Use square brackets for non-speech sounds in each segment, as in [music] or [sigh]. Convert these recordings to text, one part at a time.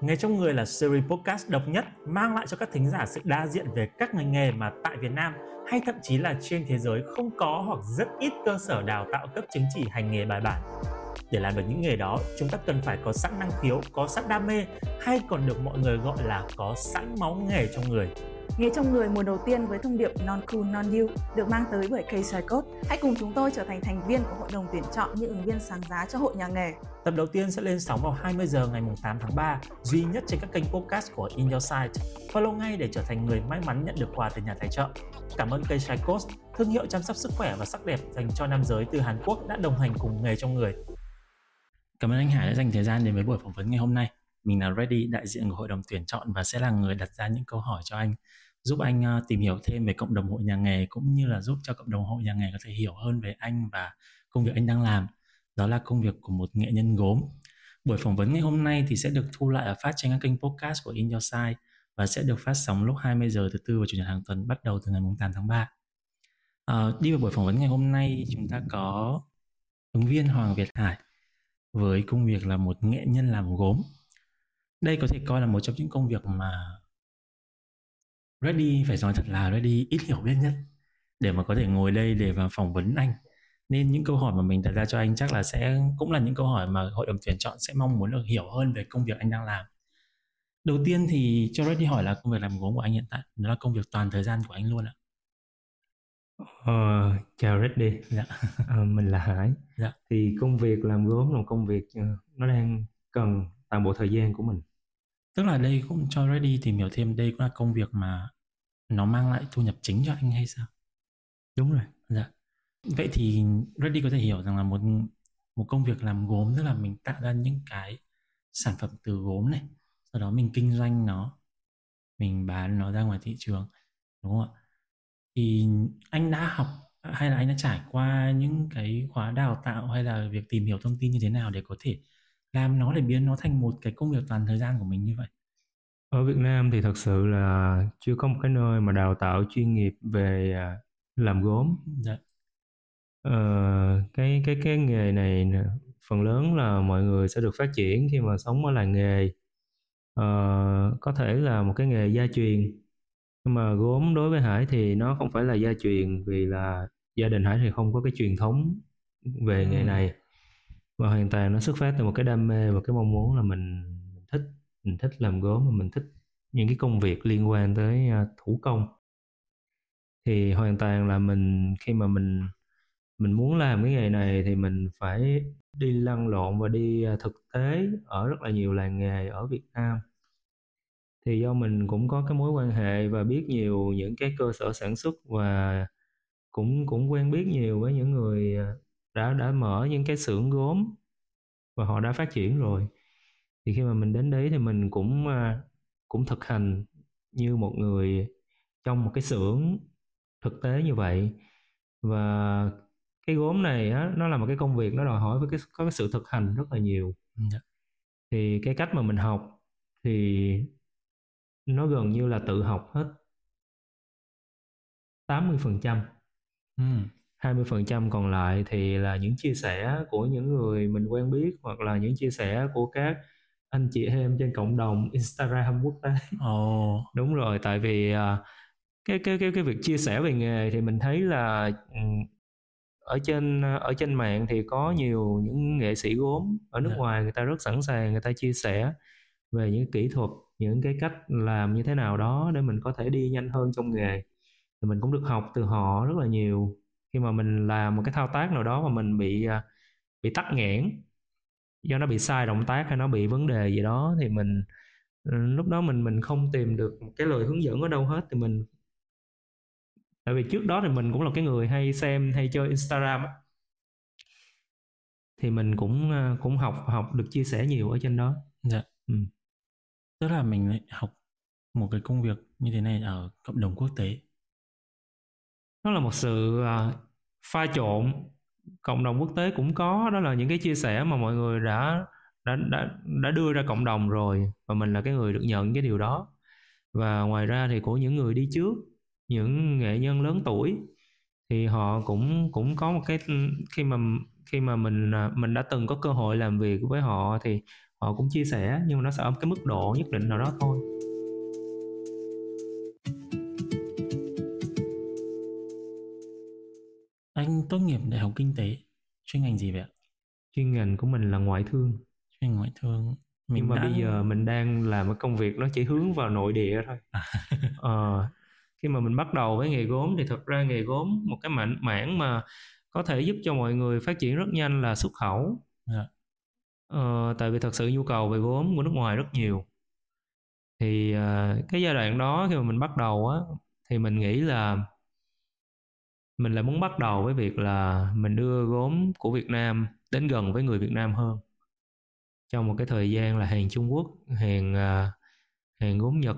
ngay trong người là series podcast độc nhất mang lại cho các thính giả sự đa diện về các ngành nghề mà tại Việt Nam hay thậm chí là trên thế giới không có hoặc rất ít cơ sở đào tạo cấp chứng chỉ hành nghề bài bản. Để làm được những nghề đó, chúng ta cần phải có sẵn năng khiếu, có sẵn đam mê hay còn được mọi người gọi là có sẵn máu nghề trong người. Nghề trong người mùa đầu tiên với thông điệp Non Cool Non You được mang tới bởi K Code. Hãy cùng chúng tôi trở thành thành viên của hội đồng tuyển chọn những ứng viên sáng giá cho hội nhà nghề. Tập đầu tiên sẽ lên sóng vào 20 giờ ngày 8 tháng 3, duy nhất trên các kênh podcast của In Your Site. Follow ngay để trở thành người may mắn nhận được quà từ nhà tài trợ. Cảm ơn K Code, thương hiệu chăm sóc sức khỏe và sắc đẹp dành cho nam giới từ Hàn Quốc đã đồng hành cùng nghề trong người. Cảm ơn anh Hải đã dành thời gian đến với buổi phỏng vấn ngày hôm nay. Mình là Ready, đại diện của hội đồng tuyển chọn và sẽ là người đặt ra những câu hỏi cho anh giúp anh ờ, tìm hiểu thêm về cộng đồng hội nhà nghề cũng như là giúp cho cộng đồng hội nhà nghề có thể hiểu hơn về anh và công việc anh đang làm. Đó là công việc của một nghệ nhân gốm. Buổi phỏng vấn ngày hôm nay thì sẽ được thu lại ở phát trên các kênh podcast của In Your Side và sẽ được phát sóng lúc 20 giờ thứ tư và chủ nhật hàng tuần bắt đầu từ ngày 8 tháng 3 à, ờ, đi vào buổi phỏng vấn ngày hôm nay chúng ta có ứng viên Hoàng Việt Hải với công việc là một nghệ nhân làm gốm. Đây có thể coi là một trong những công việc mà Ready phải nói thật là Ready ít hiểu biết nhất để mà có thể ngồi đây để mà phỏng vấn anh nên những câu hỏi mà mình đặt ra cho anh chắc là sẽ cũng là những câu hỏi mà hội đồng tuyển chọn sẽ mong muốn được hiểu hơn về công việc anh đang làm đầu tiên thì cho Ready hỏi là công việc làm gốm của anh hiện tại nó là công việc toàn thời gian của anh luôn ạ Ờ, chào Reddy, dạ. ờ, mình là Hải. Dạ. Thì công việc làm gốm là công việc ờ, nó đang cần toàn bộ thời gian của mình. Tức là đây cũng cho Ready tìm hiểu thêm đây cũng là công việc mà nó mang lại thu nhập chính cho anh hay sao? Đúng rồi. Dạ. Vậy thì Ready có thể hiểu rằng là một một công việc làm gốm tức là mình tạo ra những cái sản phẩm từ gốm này, sau đó mình kinh doanh nó, mình bán nó ra ngoài thị trường, đúng không ạ? Thì anh đã học hay là anh đã trải qua những cái khóa đào tạo hay là việc tìm hiểu thông tin như thế nào để có thể làm nó để biến nó thành một cái công việc toàn thời gian của mình như vậy ở Việt Nam thì thật sự là chưa có một cái nơi mà đào tạo chuyên nghiệp về à, làm gốm. Dạ. ờ, cái cái cái nghề này phần lớn là mọi người sẽ được phát triển khi mà sống ở làng nghề. Ờ, có thể là một cái nghề gia truyền nhưng mà gốm đối với Hải thì nó không phải là gia truyền vì là gia đình Hải thì không có cái truyền thống về nghề này và hoàn toàn nó xuất phát từ một cái đam mê và cái mong muốn là mình, mình thích mình thích làm gốm và mình thích những cái công việc liên quan tới à, thủ công. Thì hoàn toàn là mình, khi mà mình mình muốn làm cái nghề này thì mình phải đi lăn lộn và đi à, thực tế ở rất là nhiều làng nghề ở Việt Nam. Thì do mình cũng có cái mối quan hệ và biết nhiều những cái cơ sở sản xuất và cũng cũng quen biết nhiều với những người à, đã đã mở những cái xưởng gốm và họ đã phát triển rồi thì khi mà mình đến đấy thì mình cũng à, cũng thực hành như một người trong một cái xưởng thực tế như vậy và cái gốm này á, nó là một cái công việc nó đòi hỏi với cái có cái sự thực hành rất là nhiều yeah. Dạ. thì cái cách mà mình học thì nó gần như là tự học hết 80% phần trăm ừ. 20% còn lại thì là những chia sẻ của những người mình quen biết hoặc là những chia sẻ của các anh chị em trên cộng đồng Instagram quốc tế. Ồ. Oh. [laughs] Đúng rồi, tại vì uh, cái cái cái cái việc chia sẻ về nghề thì mình thấy là um, ở trên ở trên mạng thì có nhiều những nghệ sĩ gốm ở nước yeah. Dạ. ngoài người ta rất sẵn sàng người ta chia sẻ về những kỹ thuật, những cái cách làm như thế nào đó để mình có thể đi nhanh hơn trong nghề. Thì mình cũng được học từ họ rất là nhiều khi mà mình làm một cái thao tác nào đó mà mình bị à, bị tắc nghẽn do nó bị sai động tác hay nó bị vấn đề gì đó thì mình ừ, lúc đó mình mình không tìm được cái lời hướng dẫn ở đâu hết thì mình tại vì trước đó thì mình cũng là cái người hay xem hay chơi Instagram á. Thì mình cũng à, cũng học học được chia sẻ nhiều ở trên đó. Dạ. Ừ. tức là mình lại học một cái công việc như thế này ở cộng đồng quốc tế. Nó là một sự uh, pha trộn cộng đồng quốc tế cũng có, đó là những cái chia sẻ mà mọi người đã đã đã đã đưa ra cộng đồng rồi và mình là cái người được nhận cái điều đó. Và ngoài ra thì của những người đi trước, những nghệ nhân lớn tuổi thì họ cũng cũng có một cái, khi mà khi mà mình à, mình đã từng có cơ hội làm việc với họ thì họ cũng chia sẻ nhưng mà nó sẽ ở một cái mức độ nhất định nào đó thôi. Anh tốt nghiệp đại học kinh tế, chuyên ngành gì vậy ạ? chuyên ngành của mình là ngoại thương Chuyên ngoại thương. Mình nhưng mà đã... bây giờ mình đang làm cái công việc nó chỉ hướng vào nội địa thôi [laughs] ờ, khi mà mình bắt đầu với nghề gốm thì thật ra nghề gốm một cái mảng mảng mà có thể giúp cho mọi người phát triển rất nhanh là xuất khẩu Dạ. ờ, tại vì thật sự nhu cầu về gốm của nước ngoài rất nhiều thì ờ, cái giai đoạn đó khi mà mình bắt đầu á thì mình nghĩ là mình lại muốn bắt đầu với việc là mình đưa gốm của Việt Nam đến gần với người Việt Nam hơn trong một cái thời gian là hàng Trung Quốc hàng à, hàng gốm Nhật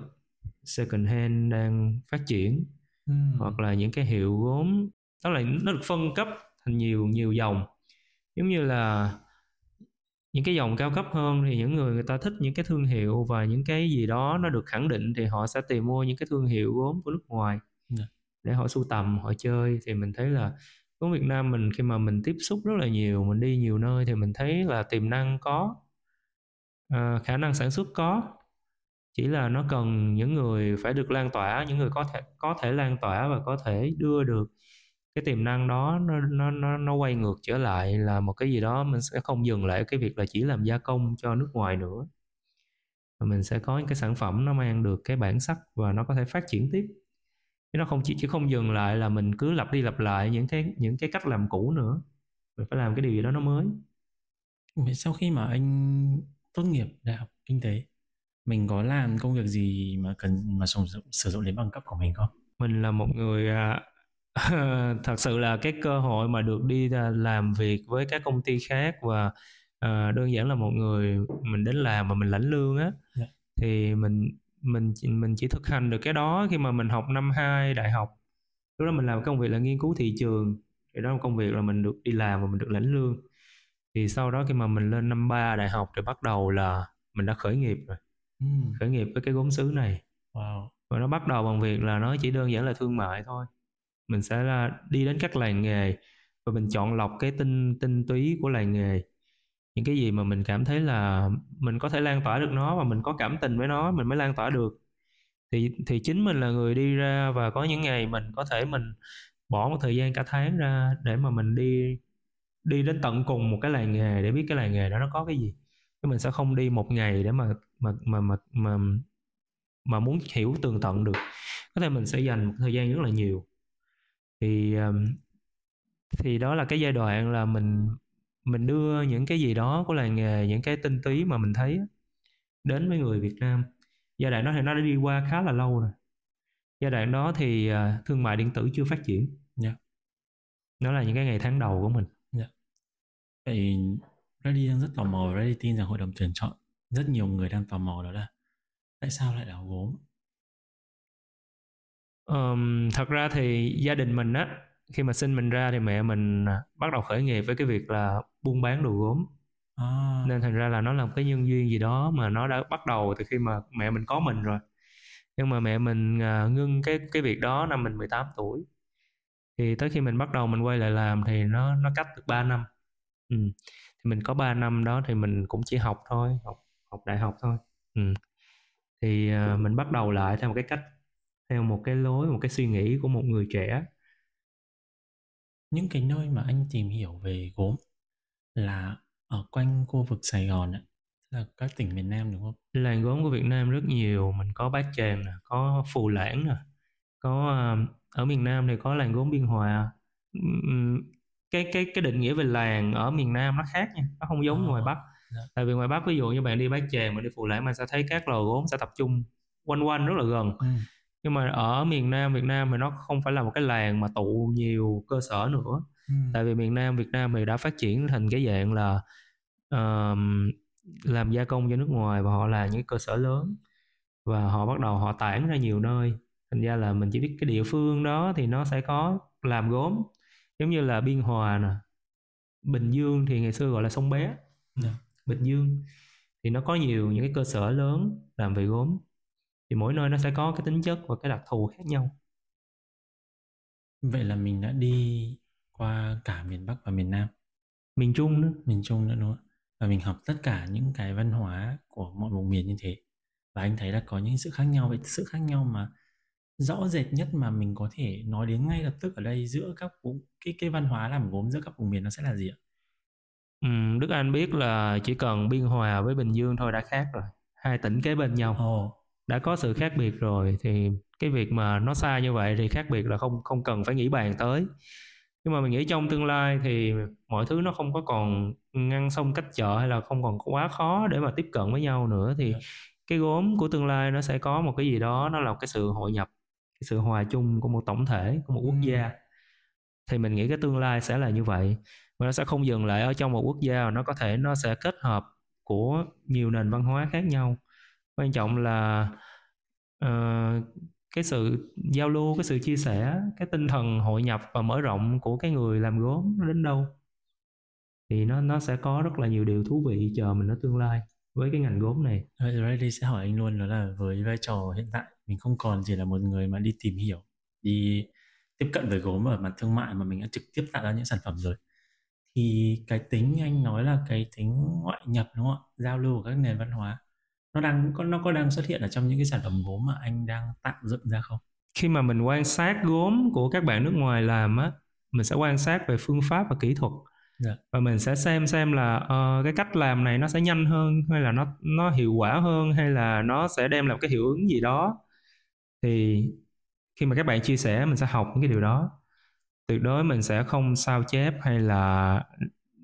second hand đang phát triển Ừm. hoặc là những cái hiệu gốm đó là nó được phân cấp thành nhiều nhiều dòng giống như là những cái dòng cao cấp hơn thì những người người ta thích những cái thương hiệu và những cái gì đó nó được khẳng định thì họ sẽ tìm mua những cái thương hiệu gốm của nước ngoài để họ sưu tầm họ chơi. Thì mình thấy là ở Việt Nam mình khi mà mình tiếp xúc rất là nhiều mình đi nhiều nơi thì mình thấy là tiềm năng có à, khả năng sản xuất có. Chỉ là nó cần những người phải được lan tỏa những người có thể có thể lan tỏa và có thể đưa được cái tiềm năng đó nó nó nó nó quay ngược trở lại là một cái gì đó mình sẽ không dừng lại cái việc là chỉ làm gia công cho nước ngoài nữa. Mà mình sẽ có những cái sản phẩm nó mang được cái bản sắc và nó có thể phát triển tiếp chứ nó không chỉ chỉ không dừng lại là mình cứ lặp đi lặp lại những cái những cái cách làm cũ nữa mình phải làm cái điều gì đó nó mới Vậy sau khi mà anh tốt nghiệp đại học kinh tế, mình có làm công việc gì mà cần mà sử dụng sử dụng đến bằng cấp của mình không? mình là một người à, [laughs] thật sự là cái cơ hội mà được đi làm việc với các công ty khác và à, đơn giản là một người mình đến làm mà mình lãnh lương á Dạ. thì mình mình chỉ- mình chỉ thực hành được cái đó khi mà mình học năm 2 đại học. Lúc đó mình làm công việc là nghiên cứu thị trường thì đó là công việc là mình được đi làm và mình được lãnh lương. Thì sau đó khi mà mình lên năm 3 đại học thì bắt đầu là mình đã khởi nghiệp rồi. Ừm, khởi nghiệp với cái gốm sứ này. Wow. và nó bắt đầu bằng việc là nó chỉ đơn giản là thương mại thôi. Mình sẽ là đi đến các làng nghề và mình chọn lọc cái tinh tinh túy của làng nghề những cái gì mà mình cảm thấy là mình có thể lan tỏa được nó và mình có cảm tình với nó mình mới lan tỏa được. Thì thì chính mình là người đi ra và có những ngày mình có thể mình bỏ một thời gian cả tháng ra để mà mình đi đi đến tận cùng một cái làng nghề để biết cái làng nghề đó nó có cái gì. Chứ mình sẽ không đi một ngày để mà mà mà mà mà, mà muốn hiểu tường tận được. Có thể mình sẽ dành một thời gian rất là nhiều. Thì thì đó là cái giai đoạn là mình mình đưa những cái gì đó của làng nghề những cái tinh túy mà mình thấy đến với người Việt Nam. Giai đoạn đó thì nó đã đi qua khá là lâu rồi. Giai đoạn đó thì à, thương mại điện tử chưa phát triển. Dạ. nó là những cái ngày tháng đầu của mình. Vậy Reddy đang rất tò mò và Reddy tin rằng hội đồng tuyển chọn rất nhiều người đang tò mò đó là tại sao lại đào gốm? Ờm, thật ra thì gia đình mình á khi mà sinh mình ra thì mẹ mình à, bắt đầu khởi nghiệp với cái việc là buôn bán đồ gốm. À, nên thành ra là nó là một cái nhân duyên gì đó mà nó đã bắt đầu từ khi mà mẹ mình có mình rồi. Nhưng mà mẹ mình à, ngưng cái cái việc đó năm mình 18 tuổi. Thì tới khi mình bắt đầu mình quay lại làm thì nó nó cách được 3 năm. Ừ. thì mình có 3 năm đó thì mình cũng chỉ học thôi học học đại học thôi. Ừ. thì à, mình bắt đầu lại theo một cái cách theo một cái lối một cái suy nghĩ của một người trẻ những cái nơi mà anh tìm hiểu về gốm là ở quanh khu vực Sài Gòn ạ, là các tỉnh miền Nam đúng không? làng gốm của Việt Nam rất nhiều mình có Bát Tràng nè có Phù Lãng nè có à, ở miền Nam thì có làng gốm Biên Hòa cái cái cái định nghĩa về làng ở miền Nam nó khác nha nó không giống Ờ, ngoài Bắc dạ. tại vì ngoài Bắc ví dụ như bạn đi Bát Tràng mà đi Phù Lãng bạn sẽ thấy các lò gốm sẽ tập trung quanh quanh rất là gần Ừ. nhưng mà ở miền Nam Việt Nam thì nó không phải là một cái làng mà tụ nhiều cơ sở nữa. Ừ. tại vì miền Nam Việt Nam thì đã phát triển thành cái dạng là ờm, làm gia công cho nước ngoài và họ là những cơ sở lớn. Và họ bắt đầu họ tản ra nhiều nơi. Thành ra là mình chỉ biết cái địa phương đó thì nó sẽ có làm gốm. Giống như là Biên Hòa nè Bình Dương thì ngày xưa gọi là sông bé. Dạ. Bình Dương thì nó có nhiều những cái cơ sở lớn làm về gốm thì mỗi nơi nó sẽ có cái tính chất và cái đặc thù khác nhau. Vậy là mình đã đi qua cả miền Bắc và miền Nam, miền Trung nữa. Miền Trung nữa đúng không? và mình học tất cả những cái văn hóa của mọi vùng miền như thế. Và anh thấy là có những sự khác nhau. Vậy sự khác nhau mà rõ rệt nhất mà mình có thể nói đến ngay lập tức ở đây giữa các vùng cái cái văn hóa làm gốm giữa các vùng miền nó sẽ là gì ạ? Ừm, Đức Anh biết là chỉ cần Biên Hòa với Bình Dương thôi đã khác rồi. Hai tỉnh kế bên nhau. Ồ, đã có sự khác biệt rồi thì cái việc mà nó xa như vậy thì khác biệt là không không cần phải nghĩ bàn tới. Nhưng mà mình nghĩ trong tương lai thì mọi thứ nó không có còn ngăn sông cách chợ hay là không còn quá khó để mà tiếp cận với nhau nữa thì Dạ. cái gốm của tương lai nó sẽ có một cái gì đó nó là cái sự hội nhập, cái sự hòa chung của một tổng thể, của một quốc gia. Thì mình nghĩ cái tương lai sẽ là như vậy và nó sẽ không dừng lại ở trong một quốc gia mà nó có thể nó sẽ kết hợp của nhiều nền văn hóa khác nhau quan trọng là uh, cái sự giao lưu cái sự chia sẻ cái tinh thần hội nhập và mở rộng của cái người làm gốm nó đến đâu thì nó nó sẽ có rất là nhiều điều thú vị chờ mình ở tương lai với cái ngành gốm này rồi đây sẽ hỏi anh luôn đó là với vai trò hiện tại mình không còn chỉ là một người mà đi tìm hiểu, đi tiếp cận với gốm ở mặt thương mại mà mình đã trực tiếp tạo ra những sản phẩm rồi. Thì cái tính anh nói là cái tính ngoại nhập đúng không ạ? Giao lưu của các nền văn hóa nó đang có nó có đang xuất hiện ở trong những cái sản phẩm gốm mà anh đang tạo dựng ra không? khi mà mình quan sát gốm của các bạn nước ngoài làm á mình sẽ quan sát về phương pháp và kỹ thuật Dạ. và mình sẽ xem xem là ờ, cái cách làm này nó sẽ nhanh hơn hay là nó nó hiệu quả hơn hay là nó sẽ đem lại cái hiệu ứng gì đó thì khi mà các bạn chia sẻ mình sẽ học những cái điều đó tuyệt đối mình sẽ không sao chép hay là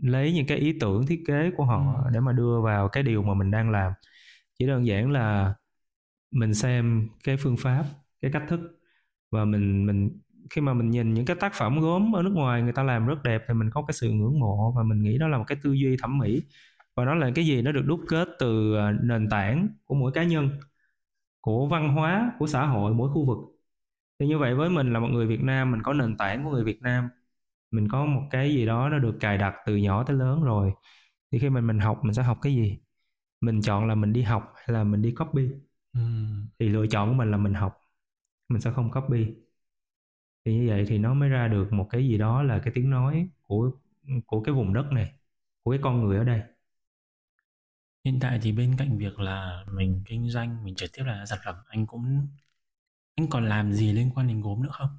lấy những cái ý tưởng thiết kế của họ Ừ. để mà đưa vào cái điều mà mình đang làm chỉ đơn giản là mình xem cái phương pháp, cái cách thức và mình mình, khi mà mình nhìn những cái tác phẩm gốm ở nước ngoài người ta làm rất đẹp thì mình có cái sự ngưỡng mộ và mình nghĩ đó là một cái tư duy thẩm mỹ và nó là cái gì nó được đúc kết từ à, nền tảng của mỗi cá nhân, của văn hóa, của xã hội, mỗi khu vực. Thì như vậy với mình là một người Việt Nam, mình có nền tảng của người Việt Nam, mình có một cái gì đó nó được cài đặt từ nhỏ tới lớn rồi, thì khi mình mình học mình sẽ học cái gì? Mình chọn là mình đi học hay là mình đi copy? Ừm, thì lựa chọn của mình là mình học. Mình sẽ không copy. Thì như vậy thì nó mới ra được một cái gì đó là cái tiếng nói của của cái vùng đất này của cái con người ở đây. Hiện tại thì bên cạnh việc là mình kinh doanh, mình trực tiếp là sản phẩm, anh cũng anh còn làm gì liên quan đến gốm nữa không?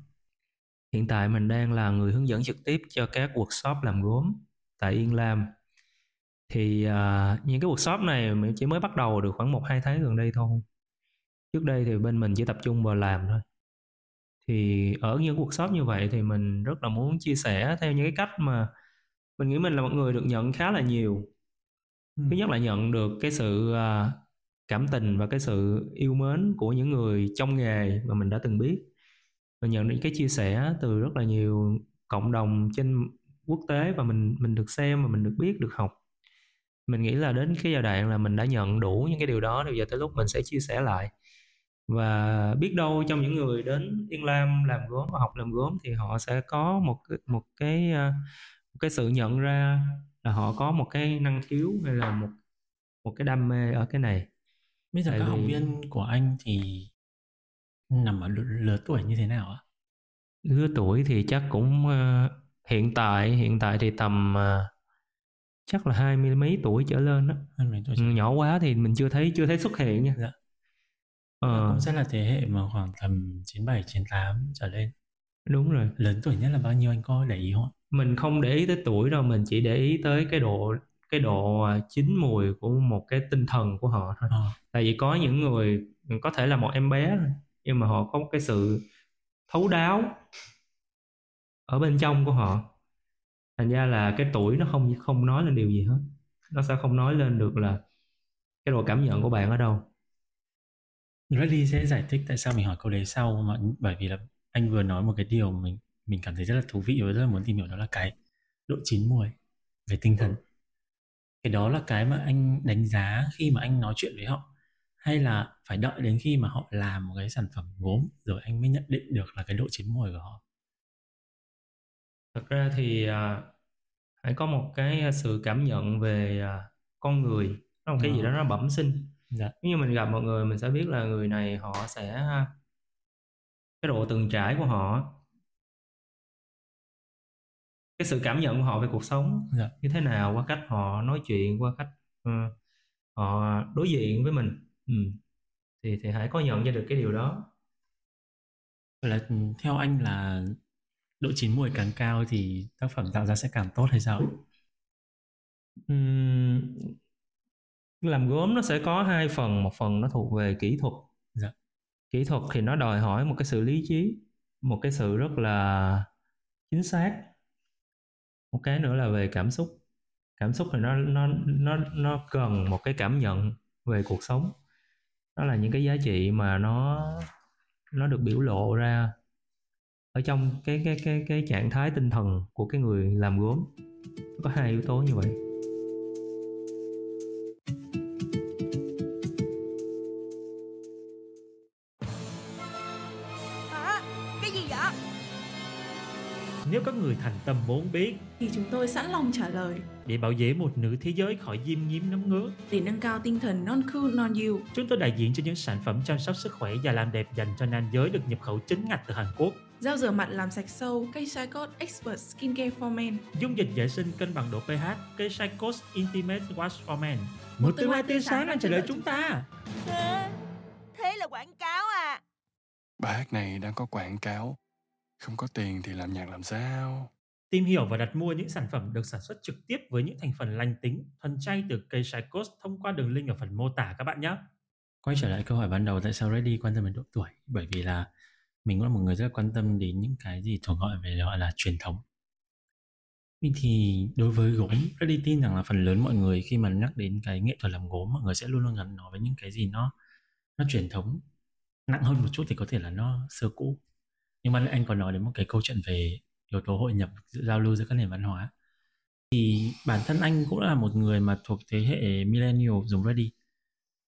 hiện tại mình đang là người hướng dẫn trực tiếp cho các workshop làm gốm tại Yên Lam thì à, những cái workshop này mình chỉ mới bắt đầu được khoảng một hai tháng gần đây thôi. Trước đây thì bên mình chỉ tập trung vào làm thôi. Thì ở những workshop như vậy thì mình rất là muốn chia sẻ theo những cái cách mà mình nghĩ mình là một người được nhận khá là nhiều. Ừm. thứ nhất là nhận được cái sự à, cảm tình và cái sự yêu mến của những người trong nghề mà mình đã từng biết. Và nhận được cái chia sẻ từ rất là nhiều cộng đồng trên quốc tế và mình mình được xem và mình được biết được học mình nghĩ là đến cái giai đoạn là mình đã nhận đủ những cái điều đó thì giờ tới lúc mình sẽ chia sẻ lại và biết đâu trong những người đến Yên Lam làm gốm học làm gốm thì họ sẽ có một cái một cái à, một cái sự nhận ra là họ có một cái năng khiếu hay là một một cái đam mê ở cái này Bây giờ Tại các học vì- viên của anh thì nằm ở lứa, tuổi như thế nào ạ? lứa tuổi thì chắc cũng ờ, hiện tại hiện tại thì tầm ờ, chắc là hai mươi mấy tuổi trở lên đó. Ừ, nhỏ quá thì mình chưa thấy chưa thấy xuất hiện nha. Dạ. ờ, Cũng sẽ là thế hệ mà khoảng tầm 97, 98 trở lên. đúng rồi. Lớn tuổi nhất là bao nhiêu anh có để ý không mình không để ý tới tuổi đâu mình chỉ để ý tới cái độ cái độ à, chín mùi của một cái tinh thần của họ thôi. Ờ, tại vì có những người có thể là một em bé nhưng mà họ có một cái sự thấu đáo ở bên trong của họ thành ra là cái tuổi nó không không nói lên điều gì hết nó sẽ không nói lên được là cái độ cảm nhận của bạn ở đâu Reddy sẽ giải thích tại sao mình hỏi câu đấy sau mà bởi vì là anh vừa nói một cái điều mình mình cảm thấy rất là thú vị và rất là muốn tìm hiểu đó là cái độ chín mùi về tinh thần. Cái đó là cái mà anh đánh giá khi mà anh nói chuyện với họ hay là phải đợi đến khi mà họ làm một cái sản phẩm gốm rồi anh mới nhận định được là cái độ chín mùi của họ. Thật ra thì à, hãy có một cái sự cảm nhận về à, con người. Nó một cái gì đó nó bẩm sinh. Dạ. nếu như mình gặp một người mình sẽ biết là người này họ sẽ cái độ từng trải của họ. Cái sự cảm nhận của họ về cuộc sống. Dạ. như thế nào qua cách họ nói chuyện qua cách ờ, họ đối diện với mình. Ừ. thì thì hãy có nhận ra được cái điều đó. Là ừ, theo anh là độ chín mùi càng cao thì tác phẩm tạo ra sẽ càng tốt hay sao? Ừm, làm gốm nó sẽ có hai phần một phần nó thuộc về kỹ thuật. Dạ. kỹ thuật thì nó đòi hỏi một cái sự lý trí một cái sự rất là chính xác. Một cái nữa là về cảm xúc. Cảm xúc thì nó nó nó nó cần một cái cảm nhận về cuộc sống. Đó là những cái giá trị mà nó nó được biểu lộ ra ở trong cái cái cái cái trạng thái tinh thần của cái người làm gốm. Có hai yếu tố như vậy. Cái gì vậy? Nếu các người thành tâm muốn biết Thì chúng tôi sẵn lòng trả lời để bảo vệ một nửa thế giới khỏi diêm nhiễm nấm ngứa, để nâng cao tinh thần non cool non you. chúng tôi đại diện cho những sản phẩm chăm sóc sức khỏe và làm đẹp dành cho nam giới được nhập khẩu chính ngạch từ Hàn Quốc. Gel rửa mặt làm sạch sâu, cây Shicot Expert Skincare for Men. Dung dịch vệ sinh cân bằng độ pH, cây Shikos Intimate Wash for Men. Một tương lai tươi sáng đang chờ đợi chúng ta. Thế, thế là quảng cáo à? Bài hát này đang có quảng cáo. Không có tiền thì làm nhạc làm sao? Tìm hiểu và đặt mua những sản phẩm được sản xuất trực tiếp với những thành phần lành tính, thuần chay từ cây Shikos thông qua đường link ở phần mô tả các bạn nhé. Quay trở lại câu hỏi ban đầu tại sao Reddy quan tâm đến độ tuổi? Bởi vì là mình cũng là một người rất là quan tâm đến những cái gì thuộc gọi về gọi là truyền thống. Thì đối với gốm, Reddy tin rằng là phần lớn mọi người khi mà nhắc đến cái nghệ thuật làm gốm, mọi người sẽ luôn luôn gắn nó với những cái gì nó nó truyền thống. Nặng hơn một chút thì có thể là nó xưa cũ. Nhưng mà anh còn nói đến một cái câu chuyện về yếu tố hội nhập giao lưu giữa các nền văn hóa. Thì bản thân anh cũng là một người mà thuộc thế hệ millennial dùng Ready.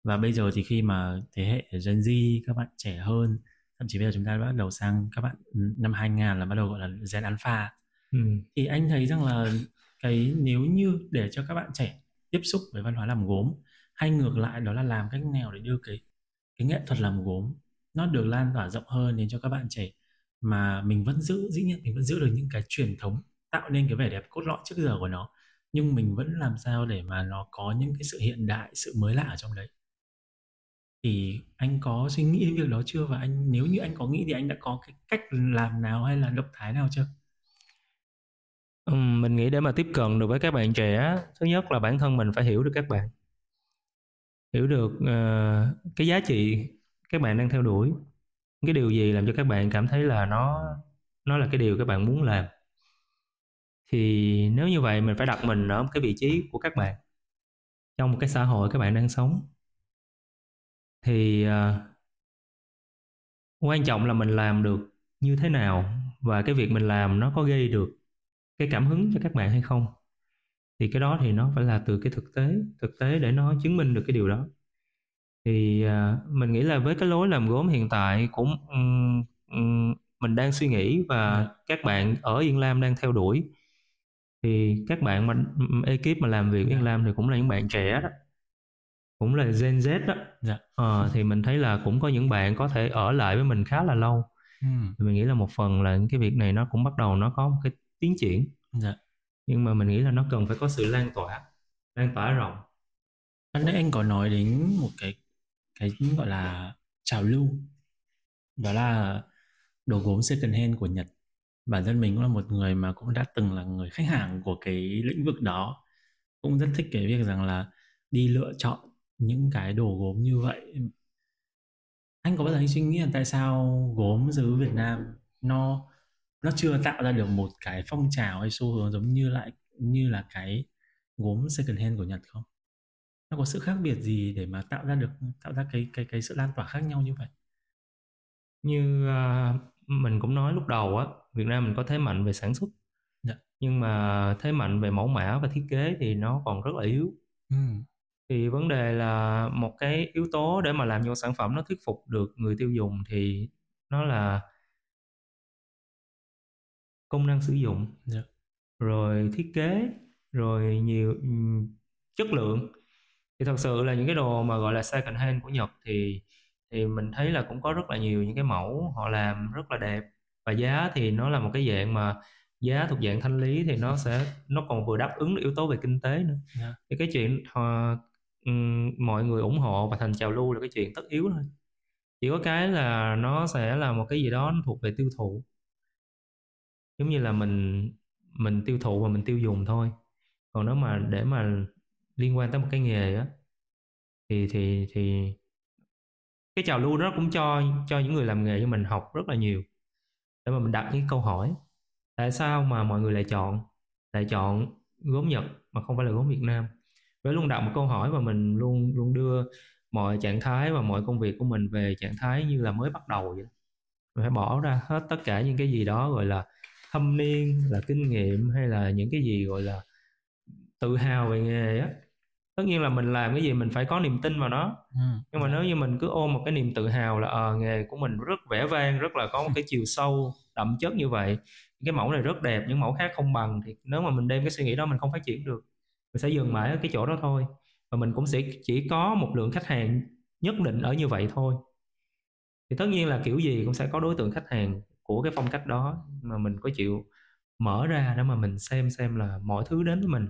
Và bây giờ thì khi mà thế hệ Gen Z các bạn trẻ hơn thậm chí bây giờ chúng ta đã bắt đầu sang các bạn năm 2000 là bắt đầu gọi là Gen Alpha. Ừ. thì anh thấy rằng là cái nếu như để cho các bạn trẻ tiếp xúc với văn hóa làm gốm hay ngược lại đó là làm cách nào để đưa cái cái nghệ thuật làm gốm nó được lan tỏa rộng hơn đến cho các bạn trẻ mà mình vẫn giữ dĩ nhiên mình vẫn giữ được những cái truyền thống tạo nên cái vẻ đẹp cốt lõi trước giờ của nó nhưng mình vẫn làm sao để mà nó có những cái sự hiện đại sự mới lạ ở trong đấy. Thì anh có suy nghĩ đến việc đó chưa? Và anh nếu như anh có nghĩ thì anh đã có cái cách làm nào hay là động thái nào chưa? Ừ, mình nghĩ để mà tiếp cận được với các bạn trẻ thứ nhất là bản thân mình phải hiểu được các bạn. Hiểu được uh, cái giá trị các bạn đang theo đuổi cái điều gì làm cho các bạn cảm thấy là nó nó là cái điều các bạn muốn làm? Thì nếu như vậy mình phải đặt mình ở một cái vị trí của các bạn trong một cái xã hội các bạn đang sống. Thì uh, quan trọng là mình làm được như thế nào và cái việc mình làm nó có gây được cái cảm hứng cho các bạn hay không? Thì cái đó thì nó phải là từ cái thực tế thực tế để nó chứng minh được cái điều đó thì à, mình nghĩ là với cái lối làm gốm hiện tại cũng ừm, ừm, mình đang suy nghĩ và Dạ. các bạn ở Yên Lam đang theo đuổi. Thì các bạn mà ừm, ekip mà làm việc Yên Dạ. Lam thì cũng là những bạn trẻ đó. Cũng là Gen Z đó. Dạ. Ờ, thì mình thấy là cũng có những bạn có thể ở lại với mình khá là lâu. Thì mình nghĩ là một phần là cái việc này nó cũng bắt đầu nó có một cái tiến triển. Dạ. Nhưng mà mình nghĩ là nó cần phải có sự lan tỏa lan tỏa rộng. Ban nãy anh có nói đến một cái cái, gọi là, trào lưu. Đó là đồ gốm second hand của Nhật. Bản thân mình cũng là một người mà cũng đã từng là người khách hàng của cái lĩnh vực đó. Cũng rất thích cái việc rằng là đi lựa chọn những cái đồ gốm như vậy. Anh có bao giờ anh suy nghĩ là tại sao gốm xứ Việt Nam nó nó chưa tạo ra được một cái phong trào hay xu hướng giống như lại, như là cái gốm second hand của Nhật không? Nó có sự khác biệt gì để mà tạo ra được tạo ra cái cái cái sự lan tỏa khác nhau như vậy? như à, mình cũng nói lúc đầu á Việt Nam mình có thế mạnh về sản xuất Dạ. nhưng mà thế mạnh về mẫu mã và thiết kế thì nó còn rất là yếu Ừ. thì vấn đề là một cái yếu tố để mà làm cho sản phẩm nó thuyết phục được người tiêu dùng thì nó là công năng sử dụng Dạ. rồi thiết kế rồi nhiều ừm, chất lượng thì thật sự là những cái đồ mà gọi là second hand của Nhật thì thì mình thấy là cũng có rất là nhiều những cái mẫu họ làm rất là đẹp. Và giá thì nó là một cái dạng mà giá thuộc dạng thanh lý thì nó sẽ nó còn vừa đáp ứng được yếu tố về kinh tế nữa. Dạ. thì cái chuyện ừm, mọi người ủng hộ và thành trào lưu là cái chuyện tất yếu thôi. Chỉ có cái là nó sẽ là một cái gì đó nó thuộc về tiêu thụ. Giống như là mình mình tiêu thụ và mình tiêu dùng thôi. Còn nếu mà để mà liên quan tới một cái nghề á. Thì thì thì cái trào lưu đó cũng cho cho những người làm nghề như mình học rất là nhiều để mà mình đặt những câu hỏi. Tại sao mà mọi người lại chọn lại chọn gốm Nhật mà không phải là gốm Việt Nam? Với luôn đặt một câu hỏi và mình luôn luôn đưa mọi trạng thái và mọi công việc của mình về trạng thái như là mới bắt đầu vậy. Mình phải bỏ ra hết tất cả những cái gì đó gọi là thâm niên, là kinh nghiệm hay là những cái gì gọi là tự hào về nghề á tất nhiên là mình làm cái gì mình phải có niềm tin vào nó. Ừ. nhưng mà nếu như mình cứ ôm một cái niềm tự hào là ờ nghề của mình rất vẻ vang rất là có một cái chiều sâu đậm chất như vậy cái mẫu này rất đẹp những mẫu khác không bằng thì nếu mà mình đem cái suy nghĩ đó mình không phát triển được mình sẽ dừng mãi ở cái chỗ đó thôi. Và mình cũng sẽ chỉ có một lượng khách hàng nhất định ở như vậy thôi. Thì tất nhiên là kiểu gì cũng sẽ có đối tượng khách hàng của cái phong cách đó mà mình có chịu mở ra để mà mình xem xem là mọi thứ đến với mình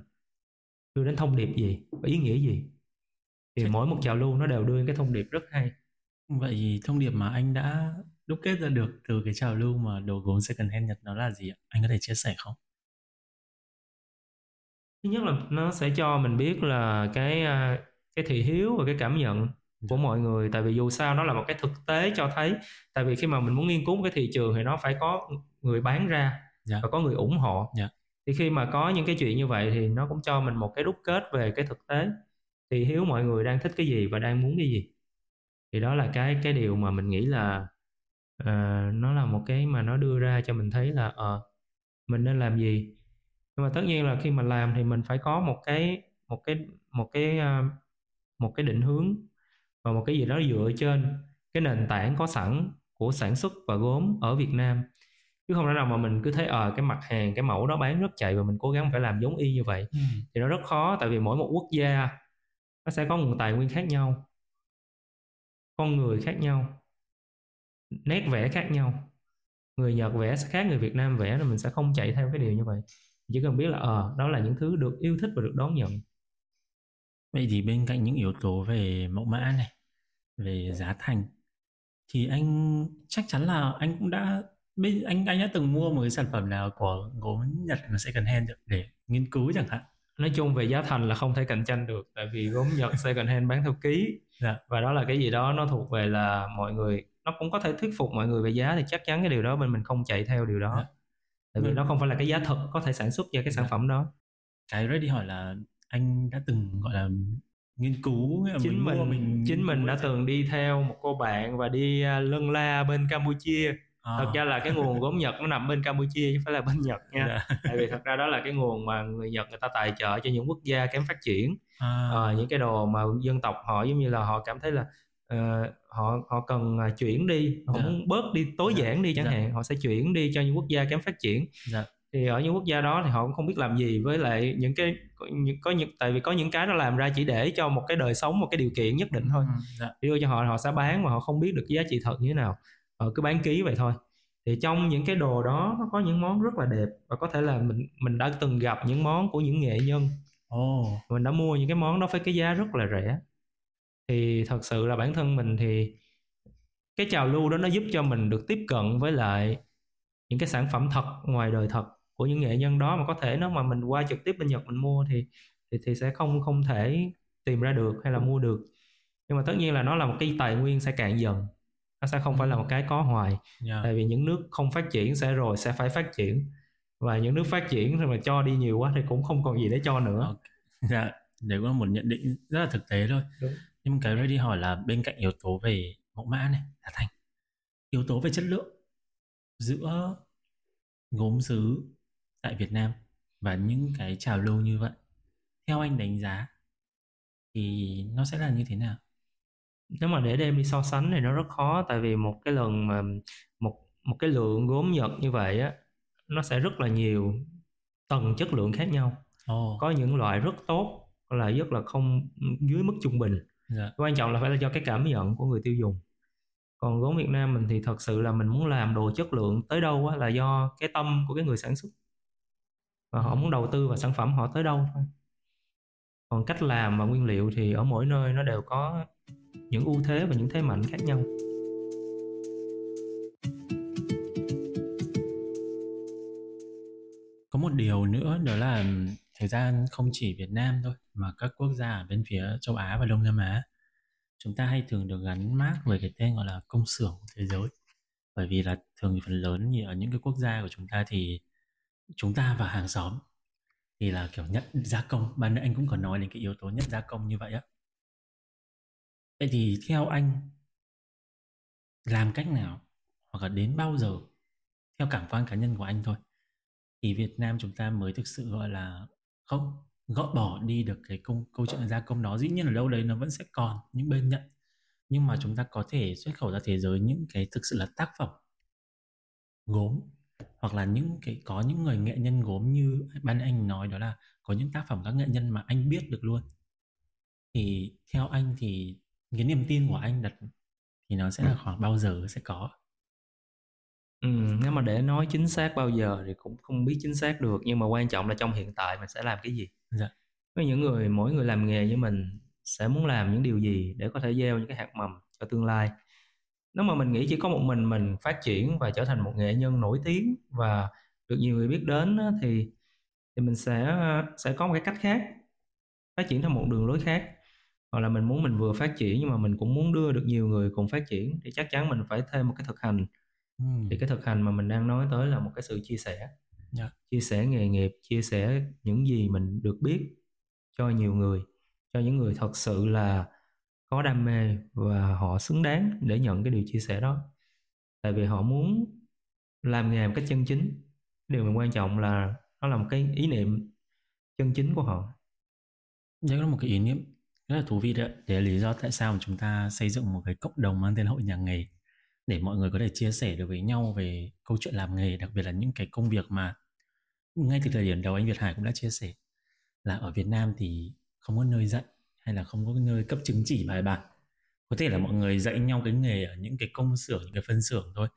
đưa đến thông điệp gì và ý nghĩa gì thì mỗi một trào lưu nó đều đưa cái thông điệp rất hay Vậy thông điệp mà anh đã đúc kết ra được từ cái trào lưu mà đồ gốm second hand Nhật nó là gì ạ? Anh có thể chia sẻ không? thứ nhất là nó sẽ cho mình biết là cái à, cái thị hiếu và cái cảm nhận của mọi người tại vì dù sao nó là một cái thực tế cho thấy tại vì khi mà mình muốn nghiên cứu một cái thị trường thì nó phải có người bán ra Dạ. và có người ủng hộ Dạ thì khi mà có những cái chuyện như vậy thì nó cũng cho mình một cái đúc kết về cái thực tế. Thì hiếu mọi người đang thích cái gì và đang muốn cái gì? Thì đó là cái cái điều mà mình nghĩ là uh, nó là một cái mà nó đưa ra cho mình thấy là ờ mình nên làm gì. Nhưng mà tất nhiên là khi mà làm thì mình phải có một cái một cái một cái uh, một cái định hướng và một cái gì đó dựa trên cái nền tảng có sẵn của sản xuất và gốm ở Việt Nam chứ không thể nào mà mình cứ thấy ờ cái mặt hàng cái mẫu đó bán rất chạy và mình cố gắng phải làm giống y như vậy Ừ. thì nó rất khó tại vì mỗi một quốc gia nó sẽ có nguồn tài nguyên khác nhau. Con người khác nhau. Nét vẽ khác nhau. Người Nhật vẽ sẽ khác người Việt Nam vẽ nên mình sẽ không chạy theo cái điều như vậy. Chỉ cần biết là ờ đó là những thứ được yêu thích và được đón nhận. Vậy thì bên cạnh những yếu tố về mẫu mã này, về giá thành thì anh chắc chắn là anh cũng đã bên anh anh đã từng mua một cái sản phẩm nào của gốm Nhật mà second hand để nghiên cứu chẳng hạn. nói chung về giá thành là không thể cạnh tranh được tại vì gốm Nhật second hand bán theo ký Dạ. và đó là cái gì đó nó thuộc về là mọi người nó cũng có thể thuyết phục mọi người về giá thì chắc chắn cái điều đó bên mình không chạy theo điều đó Dạ. tại vì Ừ. nó không phải là cái giá thật có thể sản xuất ra cái sản Dạ. phẩm đó Cái ready hỏi là anh đã từng gọi là nghiên cứu chính mình mình, chính mình đã từng đi theo một cô bạn và đi à, lân la bên Campuchia À, thật ra là cái nguồn gốm Nhật nó nằm bên Campuchia chứ phải là bên Nhật nha dạ. [laughs] tại vì thật ra đó là cái nguồn mà người Nhật người ta tài trợ cho những quốc gia kém phát triển à, Ờ, những cái đồ mà dân tộc họ giống như là họ cảm thấy là ờ, họ họ cần à, chuyển đi họ Dạ. muốn bớt đi tối Dạ. giản đi chẳng Dạ. hạn họ sẽ chuyển đi cho những quốc gia kém phát triển Dạ. thì ở những quốc gia đó thì họ cũng không biết làm gì với lại những cái có những, có những tại vì có những cái nó làm ra chỉ để cho một cái đời sống một cái điều kiện nhất định thôi ừ, dạ. đưa cho họ họ sẽ bán mà họ không biết được cái giá trị thật như thế nào họ cứ bán ký vậy thôi. Thì trong những cái đồ đó nó có những món rất là đẹp và có thể là mình mình đã từng gặp những món của những nghệ nhân. Ồ, mình đã mua những cái món đó với cái giá rất là rẻ. Thì thật sự là bản thân mình thì cái trào lưu đó nó giúp cho mình được tiếp cận với lại những cái sản phẩm thật ngoài đời thật của những nghệ nhân đó mà có thể nếu mà mình qua trực tiếp bên Nhật mình mua thì thì thì sẽ không không thể tìm ra được hay là mua được. Nhưng mà tất nhiên là nó là một cái tài nguyên sẽ cạn dần nó sẽ không phải là một cái có hoài dạ. tại vì những nước không phát triển sẽ rồi sẽ phải phát triển và những nước phát triển rồi mà cho đi nhiều quá thì cũng không còn gì để cho nữa Ok. [laughs] Dạ, đấy cũng là một nhận định rất là thực tế thôi. Đúng. Nhưng cái ready hỏi là bên cạnh yếu tố về mẫu mã này, giá thành, yếu tố về chất lượng giữa gốm sứ tại Việt Nam và những cái trào lưu như vậy, theo anh đánh giá thì nó sẽ là như thế nào? Nếu mà để đem đi so sánh thì nó rất khó tại vì một cái lần mà một một cái lượng gốm Nhật như vậy á nó sẽ rất là nhiều tầng chất lượng khác nhau. Ồ, có những loại rất tốt có loại rất là không dưới mức trung bình. Dạ, quan trọng là phải là do cái cảm nhận của người tiêu dùng. Còn gốm Việt Nam mình thì thật sự là mình muốn làm đồ chất lượng tới đâu á là do cái tâm của cái người sản xuất. Và họ muốn đầu tư vào sản phẩm họ tới đâu thôi. Còn cách làm và nguyên liệu thì ở mỗi nơi nó đều có những ưu thế và những thế mạnh khác nhau. Có một điều nữa, đó là thời gian không chỉ Việt Nam thôi, mà các quốc gia ở bên phía châu Á và Đông Nam Á. Chúng ta hay thường được gắn mác với cái tên gọi là công xưởng của thế giới, bởi vì là thường thì phần lớn như ở những cái quốc gia của chúng ta thì chúng ta và hàng xóm thì là kiểu nhất gia công. Ban nãy anh cũng có nói đến cái yếu tố nhất gia công như vậy á vậy thì theo anh làm cách nào hoặc là đến bao giờ theo cảm quan cá nhân của anh thôi? Thì Việt Nam chúng ta mới thực sự gọi là không gỡ bỏ đi được cái công câu chuyện gia công đó. Dĩ nhiên ở đâu đấy nó vẫn sẽ còn những bên nhận nhưng mà chúng ta có thể xuất khẩu ra thế giới những cái thực sự là tác phẩm gốm hoặc là những cái có những người nghệ nhân gốm như ban anh nói đó là có những tác phẩm các nghệ nhân mà anh biết được luôn. Thì theo anh thì cái niềm tin của anh đặt thì nó sẽ là khoảng bao giờ sẽ có? Ừ, nếu mà để nói chính xác bao giờ thì cũng không biết chính xác được nhưng mà quan trọng là trong hiện tại mình sẽ làm cái gì. Dạ. Với những người mỗi người làm nghề như mình sẽ muốn làm những điều gì để có thể gieo những cái hạt mầm cho tương lai. Nếu mà mình nghĩ chỉ có một mình mình phát triển và trở thành một nghệ nhân nổi tiếng và được nhiều người biết đến thì thì mình sẽ sẽ có một cái cách khác phát triển theo một đường lối khác hoặc là mình muốn mình vừa phát triển nhưng mà mình cũng muốn đưa được nhiều người cùng phát triển thì chắc chắn mình phải thêm một cái thực hành. Ừ. thì cái thực hành mà mình đang nói tới là một cái sự chia sẻ. Dạ. chia sẻ nghề nghiệp chia sẻ những gì mình được biết cho nhiều người cho những người thật sự là có đam mê và họ xứng đáng để nhận cái điều chia sẻ đó. Tại vì họ muốn làm nghề một cách chân chính. Điều mà quan trọng là nó là một cái ý niệm chân chính của họ. Đấy là một cái ý niệm rất là thú vị đấy. Đấy là lý do tại sao mà chúng ta xây dựng một cái cộng đồng mang tên hội nhà nghề để mọi người có thể chia sẻ được với nhau về câu chuyện làm nghề, đặc biệt là những cái công việc mà ngay từ thời điểm đầu anh Việt Hải cũng đã chia sẻ là ở Việt Nam thì không có nơi dạy hay là không có nơi cấp chứng chỉ bài bản. Có thể là mọi người dạy nhau cái nghề ở những cái công xưởng, những cái phân xưởng thôi.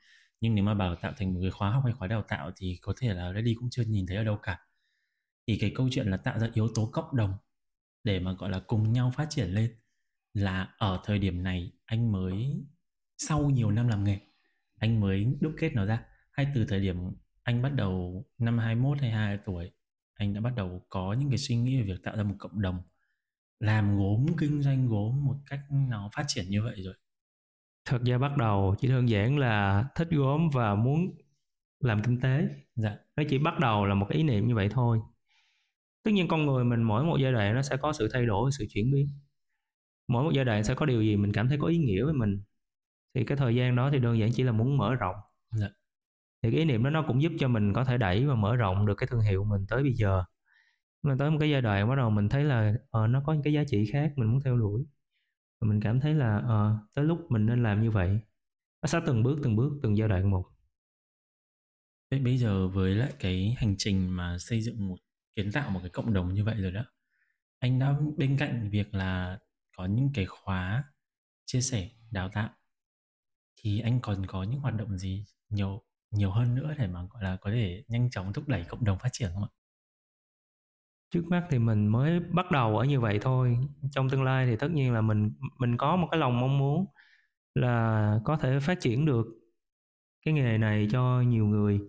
Nhưng nếu mà bảo tạo thành một cái khóa học hay khóa đào tạo thì có thể là đi cũng chưa nhìn thấy ở đâu cả. Thì cái câu chuyện là tạo ra yếu tố cộng đồng để mà gọi là cùng nhau phát triển lên là ở thời điểm này anh mới sau nhiều năm làm nghề anh mới đúc kết nó ra. Hay từ thời điểm anh bắt đầu năm 21 hay 22 tuổi anh đã bắt đầu có những cái suy nghĩ về việc tạo ra một cộng đồng làm gốm kinh doanh gốm một cách nó phát triển như vậy rồi. Thật ra bắt đầu chỉ đơn giản là thích gốm và muốn làm kinh tế. Dạ. Nó chỉ bắt đầu là một cái ý niệm như vậy thôi tất nhiên con người mình mỗi một giai đoạn nó sẽ có sự thay đổi sự chuyển biến. Mỗi một giai đoạn sẽ có điều gì mình cảm thấy có ý nghĩa với mình. Thì cái thời gian đó thì đơn giản chỉ là muốn mở rộng. Dạ. thì cái ý niệm đó nó cũng giúp cho mình có thể đẩy và mở rộng được cái thương hiệu mình tới bây giờ. Mà tới một cái giai đoạn bắt đầu mình thấy là ờ, nó có những cái giá trị khác mình muốn theo đuổi. Và mình cảm thấy là ờ, tới lúc mình nên làm như vậy. Nó sẽ từng bước từng bước từng giai đoạn một. Vậy bây giờ với lại cái hành trình mà xây dựng một kiến tạo một cái cộng đồng như vậy rồi đó anh đã bên cạnh việc là có những cái khóa chia sẻ, đào tạo, thì anh còn có những hoạt động gì nhiều nhiều hơn nữa để mà, gọi là, có thể nhanh chóng thúc đẩy cộng đồng phát triển không ạ? trước mắt thì mình mới bắt đầu ở như vậy thôi trong tương lai thì tất nhiên là mình mình có một cái lòng mong muốn là có thể phát triển được cái nghề này cho nhiều người,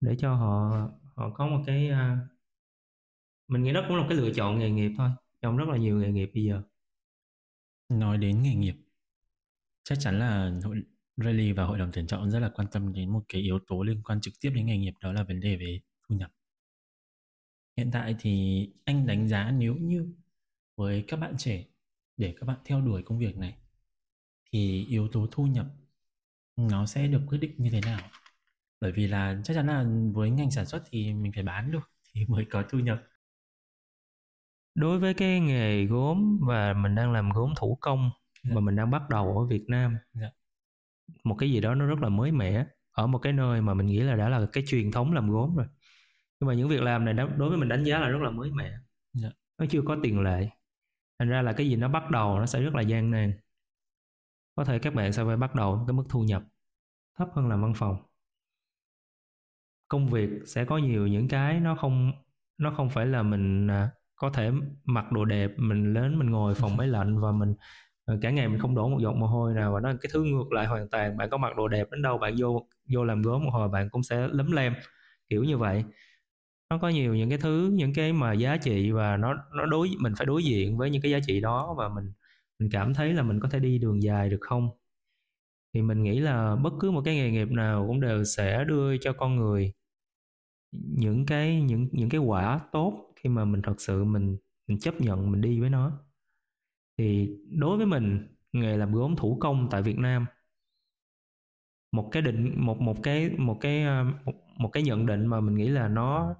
để cho họ họ có một cái à, mình nghĩ đó cũng là một cái lựa chọn nghề nghiệp thôi, trong rất là nhiều nghề nghiệp bây giờ Nói đến nghề nghiệp, chắc chắn là hội Rally và hội đồng tuyển chọn rất là quan tâm đến một cái yếu tố liên quan trực tiếp đến nghề nghiệp, đó là vấn đề về thu nhập. Hiện tại thì anh đánh giá nếu như với các bạn trẻ để các bạn theo đuổi công việc này, thì yếu tố thu nhập nó sẽ được quyết định như thế nào? Bởi vì là chắc chắn là với ngành sản xuất thì mình phải bán được, thì mới có thu nhập đối với cái nghề gốm và mình đang làm gốm thủ công Dạ. và mình đang bắt đầu ở Việt Nam Dạ. một cái gì đó nó rất là mới mẻ ở một cái nơi mà mình nghĩ là đã là cái truyền thống làm gốm rồi nhưng mà những việc làm này đối với mình đánh giá là rất là mới mẻ Dạ. nó chưa có tiền lệ thành ra là cái gì nó bắt đầu nó sẽ rất là gian nan có thể các bạn sẽ phải bắt đầu cái mức thu nhập thấp hơn làm văn phòng công việc sẽ có nhiều những cái nó không nó không phải là mình à, có thể mặc đồ đẹp, mình đến mình ngồi phòng máy lạnh và mình ờ, cả ngày mình không đổ một giọt mồ hôi nào và nó là cái thứ ngược lại hoàn toàn, bạn có mặc đồ đẹp đến đâu bạn vô vô làm gốm một hồi bạn cũng sẽ lấm lem, kiểu như vậy. Nó có nhiều những cái thứ, những cái mà giá trị và nó nó đối, mình phải đối diện với những cái giá trị đó và mình mình cảm thấy là mình có thể đi đường dài được không? Thì mình nghĩ là bất cứ một cái nghề nghiệp nào cũng đều sẽ đưa cho con người những cái, những những cái quả tốt khi mà mình thật sự mình mình chấp nhận mình đi với nó. Thì đối với mình nghề làm gốm thủ công tại Việt Nam một cái định một một cái một cái ờ, một, một cái nhận định mà mình nghĩ là nó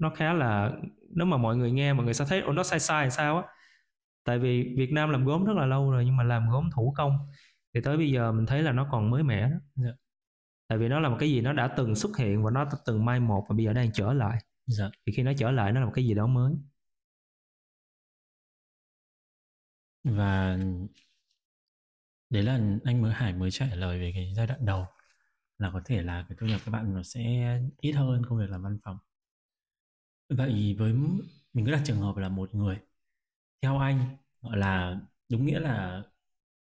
nó khá là nếu mà mọi người nghe mọi người sẽ thấy nó sai sai sao á? Tại vì Việt Nam làm gốm rất là lâu rồi nhưng mà làm gốm thủ công thì tới bây giờ mình thấy là nó còn mới mẻ đó Dạ. tại vì nó là một cái gì nó đã từng xuất hiện và nó từng mai một và bây giờ đang trở lại dạ. Thì khi nó trở lại nó là một cái gì đó mới. Và đấy là anh mới Hải mới trả lời về cái giai đoạn đầu. Là có thể là cái thu nhập các bạn nó sẽ ít hơn công việc làm văn phòng. Vậy với mình cứ đặt trường hợp là một người. Theo anh, gọi là đúng nghĩa là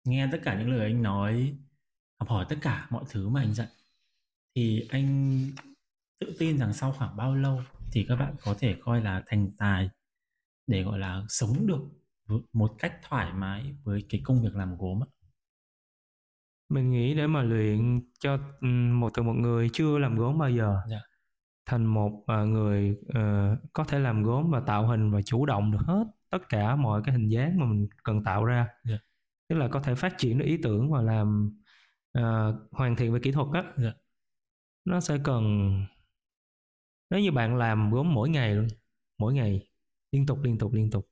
nghe tất cả những lời anh nói, học hỏi tất cả mọi thứ mà anh dạy, thì anh tự tin rằng sau khoảng bao lâu thì các bạn có thể coi là thành tài để gọi là sống được một cách thoải mái với cái công việc làm gốm ạ mình nghĩ để mà luyện cho ừm, một từ một người chưa làm gốm bao giờ Dạ. thành một à, người ờ, có thể làm gốm và tạo hình và chủ động được hết tất cả mọi cái hình dáng mà mình cần tạo ra Dạ. tức là có thể phát triển được ý tưởng và làm à, hoàn thiện về kỹ thuật á Dạ. nó sẽ cần nếu như bạn làm gốm mỗi ngày luôn mỗi ngày liên tục liên tục liên tục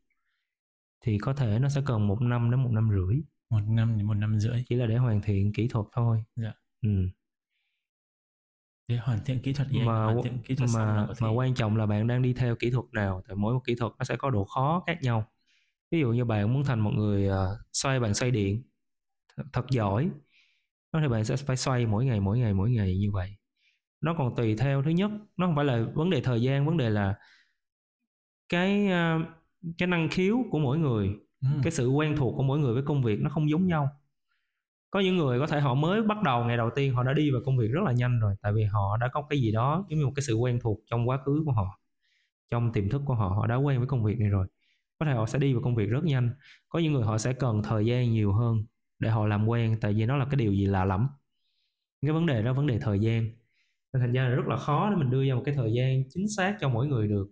thì có thể nó sẽ cần một năm đến một năm rưỡi. Một năm đến một năm rưỡi. Chỉ là để hoàn thiện kỹ thuật thôi. Dạ. ừ. để hoàn thiện kỹ thuật anh mà hoàn thiện kỹ thuật mà mà quan trọng là bạn đang đi theo kỹ thuật nào tại mỗi một kỹ thuật nó sẽ có độ khó khác nhau. Ví dụ như bạn muốn thành một người ờ, xoay bàn xoay điện th- thật giỏi thì bạn sẽ phải xoay mỗi ngày mỗi ngày mỗi ngày như vậy nó còn tùy theo. Thứ nhất nó không phải là vấn đề thời gian vấn đề là cái ờ, cái năng khiếu của mỗi người ừ. cái sự quen thuộc của mỗi người với công việc nó không giống nhau. Có những người có thể họ mới bắt đầu ngày đầu tiên họ đã đi vào công việc rất là nhanh rồi tại vì họ đã có cái gì đó giống như một cái sự quen thuộc trong quá khứ của họ trong tiềm thức của họ họ đã quen với công việc này rồi. Có thể họ sẽ đi vào công việc rất nhanh. Có những người họ sẽ cần thời gian nhiều hơn để họ làm quen tại vì nó là cái điều gì lạ lẫm. Cái vấn đề đó vấn đề thời gian nên thành ra là rất là khó để mình đưa ra một cái thời gian chính xác cho mỗi người được.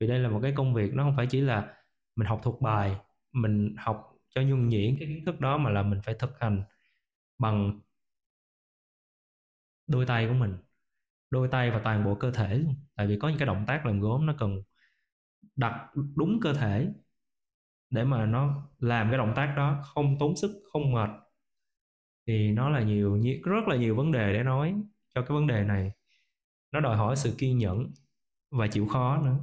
Vì đây là một cái công việc nó không phải chỉ là mình học thuộc bài, mình học cho nhuần nhuyễn cái kiến thức đó mà là mình phải thực hành bằng đôi tay của mình, đôi tay và toàn bộ cơ thể luôn. Tại vì có những cái động tác làm gốm nó cần đặt đúng cơ thể để mà nó làm cái động tác đó không tốn sức, không mệt. Thì nó là nhiều, rất là nhiều vấn đề để nói cho cái vấn đề này nó đòi hỏi sự kiên nhẫn và chịu khó nữa.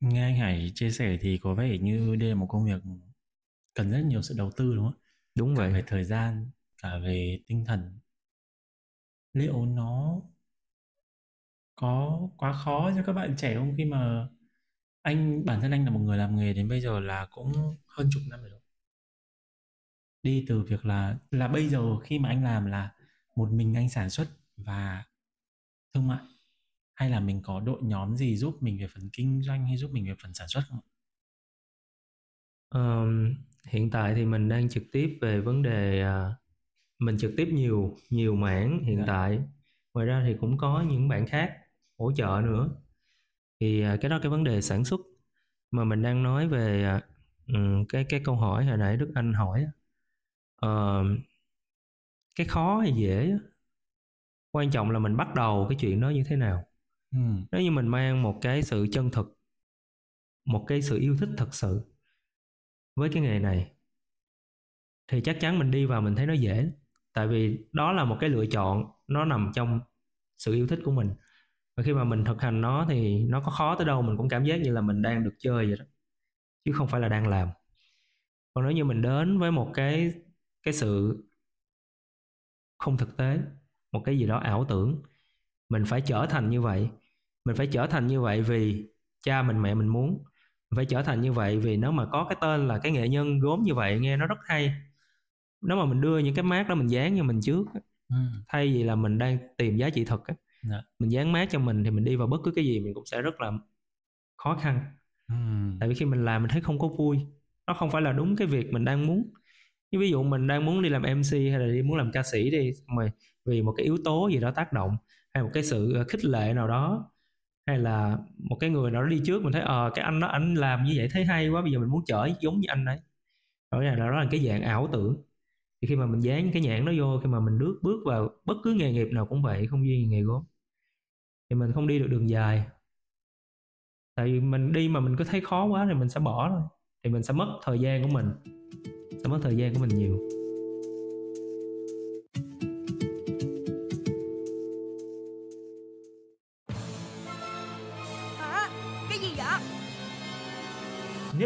Nghe anh Hải chia sẻ thì có vẻ như đây là một công việc cần rất nhiều sự đầu tư đúng không? Đúng cả vậy. về thời gian cả về tinh thần. Liệu nó có quá khó cho các bạn trẻ không? Khi mà anh bản thân anh là một người làm nghề đến bây giờ là cũng hơn chục năm rồi. Đi từ việc là là bây giờ khi mà anh làm là một mình anh sản xuất và thương mại hay là mình có đội nhóm gì giúp mình về phần kinh doanh hay giúp mình về phần sản xuất không ạ? Ờm, hiện tại thì mình đang trực tiếp về vấn đề à, mình trực tiếp nhiều nhiều mảng hiện Dạ. tại ngoài ra thì cũng có những bạn khác hỗ trợ nữa thì à, cái đó cái vấn đề sản xuất mà mình đang nói về ừm, cái cái câu hỏi hồi nãy Đức Anh hỏi. Ờm, cái khó hay dễ quan trọng là mình bắt đầu cái chuyện đó như thế nào Ừ. nếu như mình mang một cái sự chân thực, một cái sự yêu thích thật sự với cái nghề này, thì chắc chắn mình đi vào mình thấy nó dễ. Tại vì đó là một cái lựa chọn, nó nằm trong sự yêu thích của mình. Và khi mà mình thực hành nó thì nó có khó tới đâu, mình cũng cảm giác như là mình đang được chơi vậy đó, chứ không phải là đang làm. Còn nếu như mình đến với một cái cái sự không thực tế, một cái gì đó ảo tưởng, mình phải trở thành như vậy mình phải trở thành như vậy vì cha mình mẹ mình muốn mình phải trở thành như vậy vì nếu mà có cái tên là cái nghệ nhân gốm như vậy nghe nó rất hay nếu mà mình đưa những cái mát đó mình dán cho mình trước ừ. thay vì là mình đang tìm giá trị thật á, Dạ. mình dán mát cho mình thì mình đi vào bất cứ cái gì mình cũng sẽ rất là khó khăn Ừ. tại vì khi mình làm mình thấy không có vui nó không phải là đúng cái việc mình đang muốn như ví dụ mình đang muốn đi làm MC hay là đi muốn làm ca sĩ đi rồi vì một cái yếu tố gì đó tác động hay một cái sự ờ, khích lệ nào đó hay là một cái người nào đó đi trước mình thấy ờ cái anh đó anh làm như vậy thấy hay quá, bây giờ mình muốn trở giống như anh đấy. Đó là đó là cái dạng ảo tưởng. Thì khi mà mình dán cái nhãn nó vô, khi mà mình bước bước vào bất cứ nghề nghiệp nào cũng vậy, không riêng nghề gốm, thì mình không đi được đường dài. Tại vì mình đi mà mình cứ thấy khó quá thì mình sẽ bỏ thôi, thì mình sẽ mất thời gian của mình, sẽ mất thời gian của mình nhiều.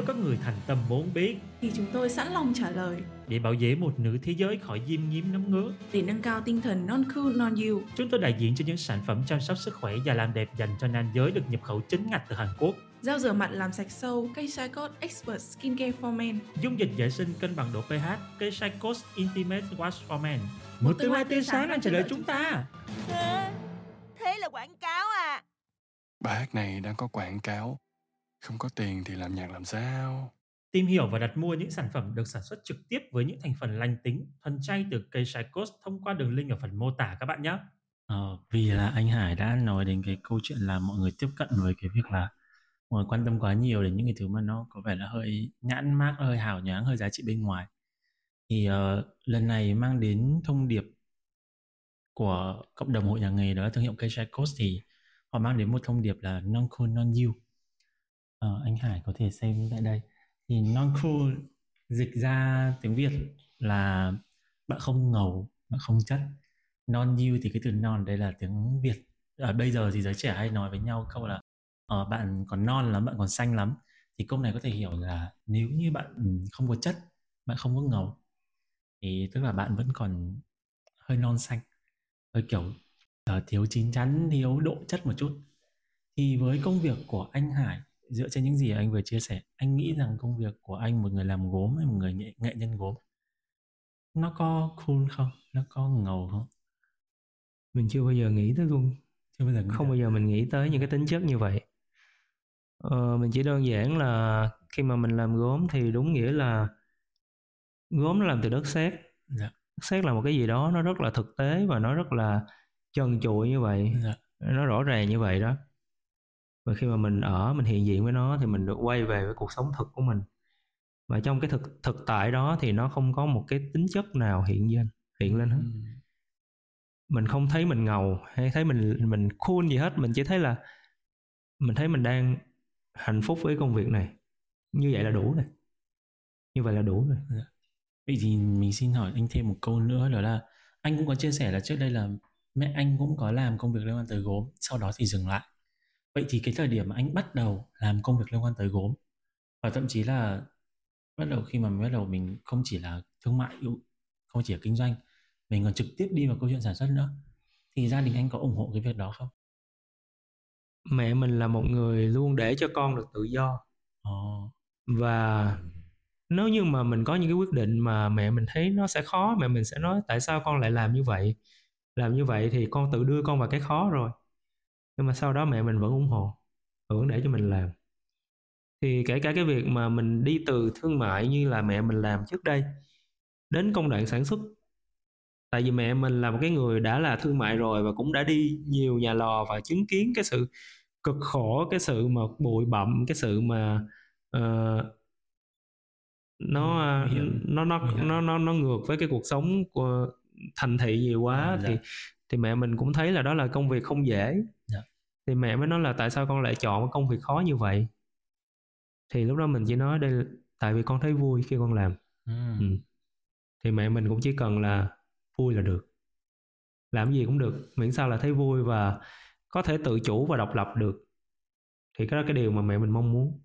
Các người thành tâm muốn biết Thì chúng tôi sẵn lòng trả lời để bảo vệ một nửa thế giới khỏi diêm nhiễm nấm ngứa, để nâng cao tinh thần non cool non you. chúng tôi đại diện cho những sản phẩm chăm sóc sức khỏe và làm đẹp dành cho nam giới được nhập khẩu chính ngạch từ Hàn Quốc. Gel rửa mặt làm sạch sâu, cây Code Expert Skincare for Men. Dung dịch vệ sinh cân bằng độ pH, cây Sycos Intimate Wash for Men. Một Một tương lai tươi sáng đang chờ đợi đợi chúng ta. Thế, thế là quảng cáo à? Bài hát này đang có quảng cáo. Không có tiền thì làm nhạc làm sao? Tìm hiểu và đặt mua những sản phẩm được sản xuất trực tiếp với những thành phần lành tính, thuần chay từ cây Sycos thông qua đường link ở phần mô tả các bạn nhé. Ờ, vì là anh Hải đã nói đến cái câu chuyện là mọi người tiếp cận với cái việc là mọi người quan tâm quá nhiều đến những cái thứ mà nó có vẻ là hơi nhãn mác, hơi hào nhoáng, hơi giá trị bên ngoài. Thì ờ, lần này mang đến thông điệp của cộng đồng hội nhà nghề đó là thương hiệu cây Sycos thì họ mang đến một thông điệp là non cool non you. Ờ, anh Hải có thể xem tại đây thì non cool dịch ra tiếng Việt là bạn không ngầu, bạn không chất. Non you thì cái từ non đây là tiếng Việt. Ở bây giờ thì giới trẻ hay nói với nhau câu là ờ, bạn còn non lắm, bạn còn xanh lắm. Thì câu này có thể hiểu là nếu như bạn ừ, không có chất, bạn không có ngầu thì tức là bạn vẫn còn hơi non xanh, hơi kiểu uh, thiếu chín chắn, thiếu độ chất một chút. Thì với công việc của anh Hải dựa trên những gì anh vừa chia sẻ anh nghĩ rằng công việc của anh một người làm gốm hay một người nghệ, nghệ nhân gốm nó có cool không? Nó có ngầu không? Mình chưa bao giờ nghĩ tới luôn. Chưa bao giờ không bao giờ mình nghĩ tới những cái tính chất như vậy. Ờ, mình chỉ đơn giản là khi mà mình làm gốm thì đúng nghĩa là gốm nó làm từ đất sét. Dạ. Đất sét là một cái gì đó nó rất là thực tế và nó rất là trần trụi như vậy. Dạ. Nó rõ ràng như vậy đó và khi mà mình ở mình hiện diện với nó thì mình được quay về với cuộc sống thực của mình. Và trong cái thực thực tại đó thì nó không có một cái tính chất nào hiện lên hiện lên hết. Ừ. mình không thấy mình ngầu hay thấy mình mình cool gì hết mình chỉ thấy là mình thấy mình đang hạnh phúc với công việc này. Như vậy là đủ rồi. Như vậy là đủ rồi. Vậy thì mình xin hỏi anh thêm một câu nữa đó là anh cũng có chia sẻ là trước đây là mẹ anh cũng có làm công việc liên quan tới gốm sau đó thì dừng lại vậy thì cái thời điểm mà anh bắt đầu làm công việc liên quan tới gốm và thậm chí là bắt đầu khi mà mình bắt đầu mình không chỉ là thương mại không chỉ là kinh doanh mình còn trực tiếp đi vào câu chuyện sản xuất nữa thì gia đình anh có ủng hộ cái việc đó không? Mẹ mình là một người luôn để cho con được tự do. Ồ, và nếu như mà mình có những cái quyết định mà mẹ mình thấy nó sẽ khó mẹ mình sẽ nói tại sao con lại làm như vậy? Làm như vậy thì con tự đưa con vào cái khó rồi nhưng mà sau đó mẹ mình vẫn ủng hộ và vẫn để cho mình làm thì kể cả cái việc mà mình đi từ thương mại như là mẹ mình làm trước đây đến công đoạn sản xuất tại vì mẹ mình là một cái người đã là thương mại rồi và cũng đã đi nhiều nhà lò và chứng kiến cái sự cực khổ cái sự mà bụi bặm cái sự mà ờ, nó Ừ, nó nó nó nó nó ngược với cái cuộc sống của thành thị nhiều quá À, dạ. thì thì mẹ mình cũng thấy là đó là công việc không dễ Dạ. Thì mẹ mới nói là tại sao con lại chọn một công việc khó như vậy? Thì lúc đó mình chỉ nói đây tại vì con thấy vui khi con làm. Ừ. Ừ. thì mẹ mình cũng chỉ cần là vui là được. Làm gì cũng được miễn sao là thấy vui và có thể tự chủ và độc lập được. Thì cái đó cái điều mà mẹ mình mong muốn.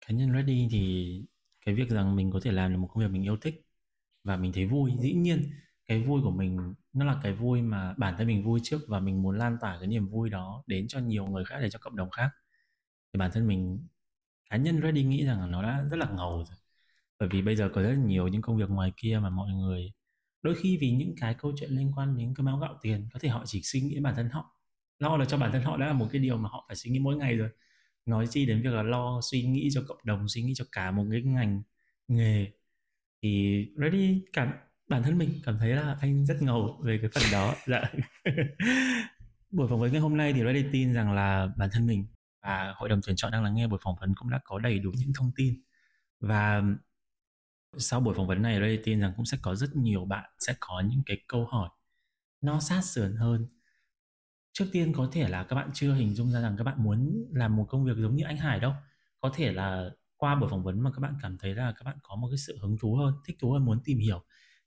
Cá nhân ready thì cái việc rằng mình có thể làm được một công việc mình yêu thích và mình thấy vui dĩ nhiên cái vui của mình, nó là cái vui mà bản thân mình vui trước và mình muốn lan tỏa cái niềm vui đó đến cho nhiều người khác để cho cộng đồng khác. Thì bản thân mình, cá nhân Ready nghĩ rằng là nó đã rất là ngầu rồi. Bởi vì bây giờ có rất là nhiều những công việc ngoài kia mà mọi người, đôi khi vì những cái câu chuyện liên quan đến cái máu gạo tiền, có thể họ chỉ suy nghĩ bản thân họ. Lo là cho bản thân họ đã là một cái điều mà họ phải suy nghĩ mỗi ngày rồi. Nói chi đến việc là lo, suy nghĩ cho cộng đồng, suy nghĩ cho cả một cái ngành nghề. Thì Ready cảm bản thân mình cảm thấy là anh rất ngầu về cái phần đó. [laughs] Dạ. Buổi phỏng vấn ngày hôm nay thì Ready tin rằng là bản thân mình và hội đồng tuyển chọn đang lắng nghe buổi phỏng vấn cũng đã có đầy đủ những thông tin. Và sau buổi phỏng vấn này Ready tin rằng cũng sẽ có rất nhiều bạn sẽ có những cái câu hỏi nó sát sườn hơn. Trước tiên có thể là các bạn chưa hình dung ra rằng các bạn muốn làm một công việc giống như anh Hải đâu. Có thể là qua buổi phỏng vấn mà các bạn cảm thấy là các bạn có một cái sự hứng thú hơn thích thú hơn muốn tìm hiểu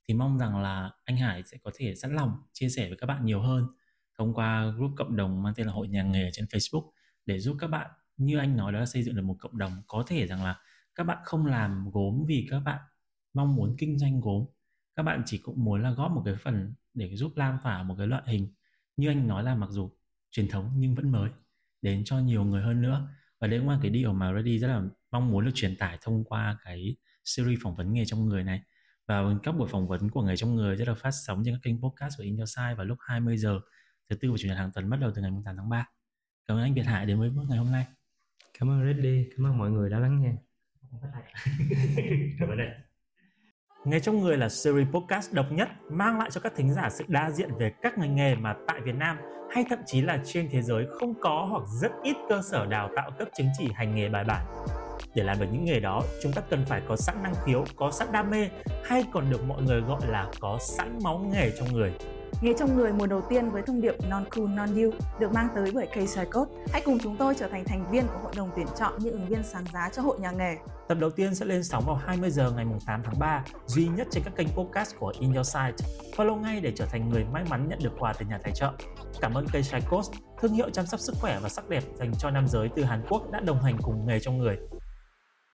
thì mong rằng là anh Hải sẽ có thể sẵn lòng chia sẻ với các bạn nhiều hơn thông qua group cộng đồng mang tên là hội nhà nghề trên Facebook để giúp các bạn, như anh nói đó là xây dựng được một cộng đồng. Có thể rằng là các bạn không làm gốm vì các bạn mong muốn kinh doanh gốm. Các bạn chỉ cũng muốn là góp một cái phần để giúp lan tỏa một cái loại hình. Như anh nói là mặc dù truyền thống nhưng vẫn mới, đến cho nhiều người hơn nữa. Và đây cũng là cái điều mà Ready rất là mong muốn được truyền tải thông qua cái series phỏng vấn nghề trong người này và các buổi phỏng vấn của nghề trong người sẽ được phát sóng trên các kênh podcast của In Your Side vào lúc 20 giờ thứ tư và chủ nhật hàng tuần bắt đầu từ ngày 8 tháng 3. Cảm ơn anh Việt Hải đến với ngày hôm nay. Cảm ơn Reddy, cảm ơn mọi người đã lắng nghe. Cảm ơn anh. Nghề trong người là series podcast độc nhất mang lại cho các thính giả sự đa diện về các ngành nghề mà tại Việt Nam hay thậm chí là trên thế giới không có hoặc rất ít cơ sở đào tạo cấp chứng chỉ hành nghề bài bản. Để làm được những nghề đó, chúng ta cần phải có sẵn năng khiếu, có sẵn đam mê hay còn được mọi người gọi là có sẵn máu nghề trong người. Nghề trong người mùa đầu tiên với thông điệp Non Cool Non You được mang tới bởi K Code. Hãy cùng chúng tôi trở thành thành viên của hội đồng tuyển chọn những ứng viên sáng giá cho hội nhà nghề. Tập đầu tiên sẽ lên sóng vào 20 giờ ngày 8 tháng 3, duy nhất trên các kênh podcast của In Your Site. Follow ngay để trở thành người may mắn nhận được quà từ nhà tài trợ. Cảm ơn K Code, thương hiệu chăm sóc sức khỏe và sắc đẹp dành cho nam giới từ Hàn Quốc đã đồng hành cùng nghề trong người.